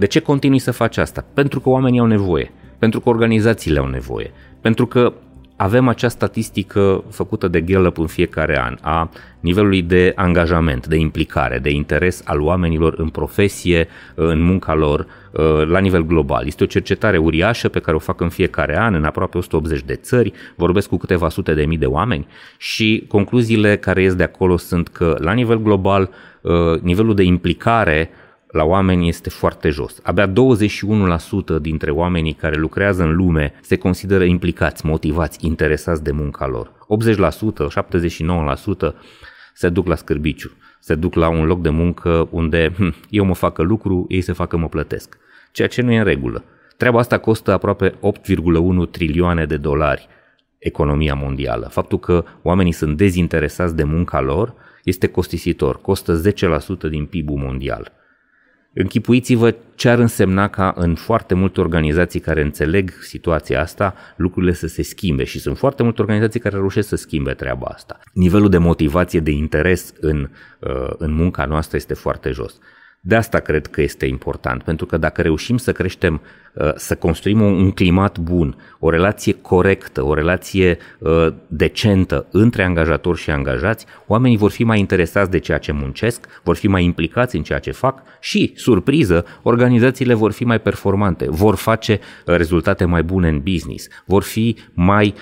De ce continui să faci asta? Pentru că oamenii au nevoie, pentru că organizațiile au nevoie, pentru că avem acea statistică făcută de Gallup în fiecare an a nivelului de angajament, de implicare, de interes al oamenilor în profesie, în munca lor, uh, la nivel global. Este o cercetare uriașă pe care o fac în fiecare an în aproape 180 de țări, vorbesc cu câteva sute de mii de oameni și concluziile care ies de acolo sunt că la nivel global uh, nivelul de implicare la oameni este foarte jos. Abia 21% dintre oamenii care lucrează în lume se consideră implicați, motivați, interesați de munca lor. 80%, 79% se duc la scârbiciu, se duc la un loc de muncă unde hm, eu mă facă lucru, ei se facă mă plătesc. Ceea ce nu e în regulă. Treaba asta costă aproape 8,1 trilioane de dolari economia mondială. Faptul că oamenii sunt dezinteresați de munca lor este costisitor, costă 10% din PIB-ul mondial. Închipuiți-vă ce ar însemna ca în foarte multe organizații care înțeleg situația asta, lucrurile să se schimbe și sunt foarte multe organizații care reușesc să schimbe treaba asta. Nivelul de motivație, de interes în, uh, în munca noastră este foarte jos. De asta cred că este important, pentru că dacă reușim să creștem, uh, să construim un climat bun, o relație corectă, o relație uh, decentă între angajatori și angajați, oamenii vor fi mai interesați de ceea ce muncesc, vor fi mai implicați în ceea ce fac și, surpriză, organizațiile vor fi mai performante, vor face uh, rezultate mai bune în business, vor fi mai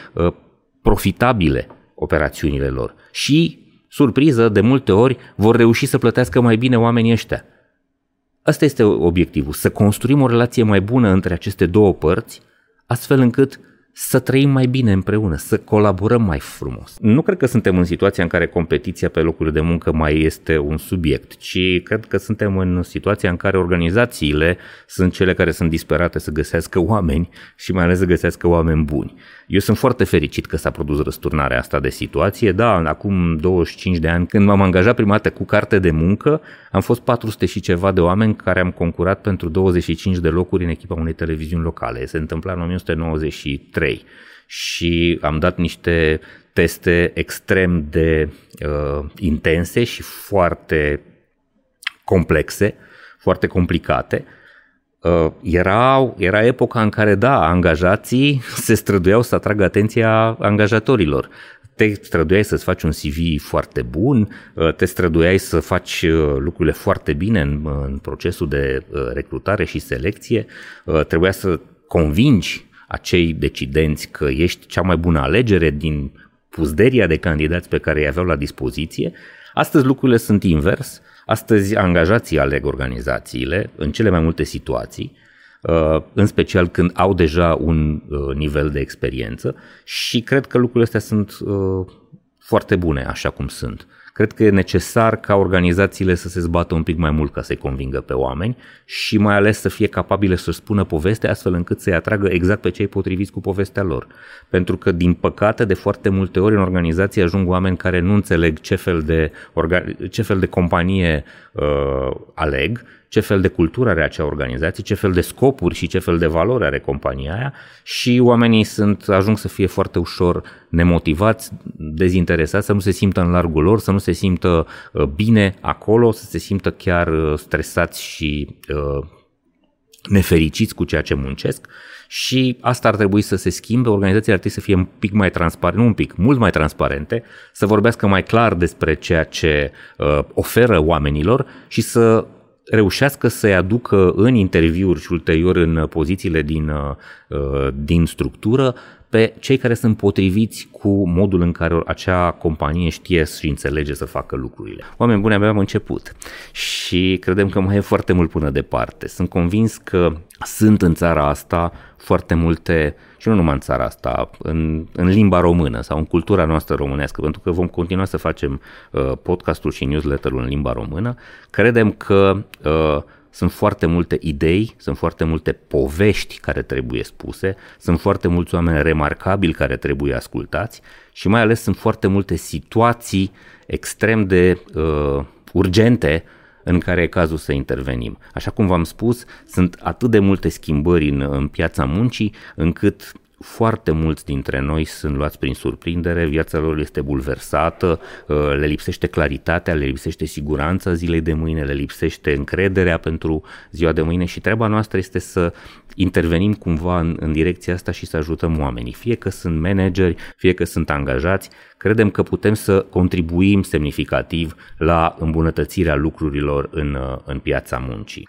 profitabile operațiunile lor și surpriză, de multe ori vor reuși să plătească mai bine oamenii ăștia. Asta este obiectivul, să construim o relație mai bună între aceste două părți, astfel încât să trăim mai bine împreună, să colaborăm mai frumos. Nu cred că suntem în situația în care competiția pe locurile de muncă mai este un subiect, ci cred că suntem în situația în care organizațiile sunt cele care sunt disperate să găsească oameni și mai ales să găsească oameni buni. Eu sunt foarte fericit că s-a produs răsturnarea asta de situație. Da, acum 25 de ani, când m-am angajat prima dată cu carte de muncă, am fost 400 și ceva de oameni care am concurat pentru 25 de locuri în echipa unei televiziuni locale. Se întâmpla în 1993 și am dat niște teste extrem de uh, intense și foarte complexe, foarte complicate Uh, era, era epoca în care, da, angajații se străduiau să atragă atenția angajatorilor. Te străduiai să-ți faci un CV foarte bun, uh, te străduiai să faci uh, lucrurile foarte bine în, în procesul de recrutare și selecție, trebuia să convingi acei decidenți că ești cea mai bună alegere din puzderia de candidați pe care îi aveau la dispoziție. Astăzi lucrurile sunt invers Astăzi, angajații aleg organizațiile în cele mai multe situații, uh, în special când au deja un uh, nivel de experiență și cred că lucrurile astea sunt uh, foarte bune așa cum sunt. Cred că e necesar ca organizațiile să se zbată un pic mai mult ca să-i convingă pe oameni și mai ales să fie capabile să spună povestea astfel încât să-i atragă exact pe cei potriviți cu povestea lor. Pentru că, din păcate, de foarte multe ori în organizație ajung oameni care nu înțeleg ce fel de, orga- ce fel de companie uh, aleg ce fel de cultură are acea organizație, ce fel de scopuri și ce fel de valori are compania aia și oamenii sunt, ajung să fie foarte ușor nemotivați, dezinteresați, să nu se simtă în largul lor, să nu se simtă uh, bine acolo, să se simtă chiar uh, stresați și uh, nefericiți cu ceea ce muncesc. Și asta ar trebui să se schimbe, organizațiile ar trebui să fie un pic mai transparente, nu un pic, mult mai transparente, să vorbească mai clar despre ceea ce uh, oferă oamenilor și să reușească să-i aducă în interviuri și ulterior în pozițiile din, uh, din structură pe cei care sunt potriviți cu modul în care acea companie știe și înțelege să facă lucrurile. Oameni buni, abia am început și credem că mai e foarte mult până departe. Sunt convins că sunt în țara asta foarte multe, și nu numai în țara asta, în, în limba română sau în cultura noastră românească, pentru că vom continua să facem uh, podcastul și newsletterul în limba română, credem că uh, sunt foarte multe idei, sunt foarte multe povești care trebuie spuse, sunt foarte mulți oameni remarcabili care trebuie ascultați și mai ales sunt foarte multe situații extrem de uh, urgente în care e cazul să intervenim. Așa cum v-am spus, sunt atât de multe schimbări în, în piața muncii încât foarte mulți dintre noi sunt luați prin surprindere, viața lor este bulversată, uh, le lipsește claritatea, le lipsește siguranța zilei de mâine, le lipsește încrederea pentru ziua de mâine și treaba noastră este să intervenim cumva în, în direcția asta și să ajutăm oamenii. Fie că sunt manageri, fie că sunt angajați, credem că putem să contribuim semnificativ la îmbunătățirea lucrurilor în, în piața muncii.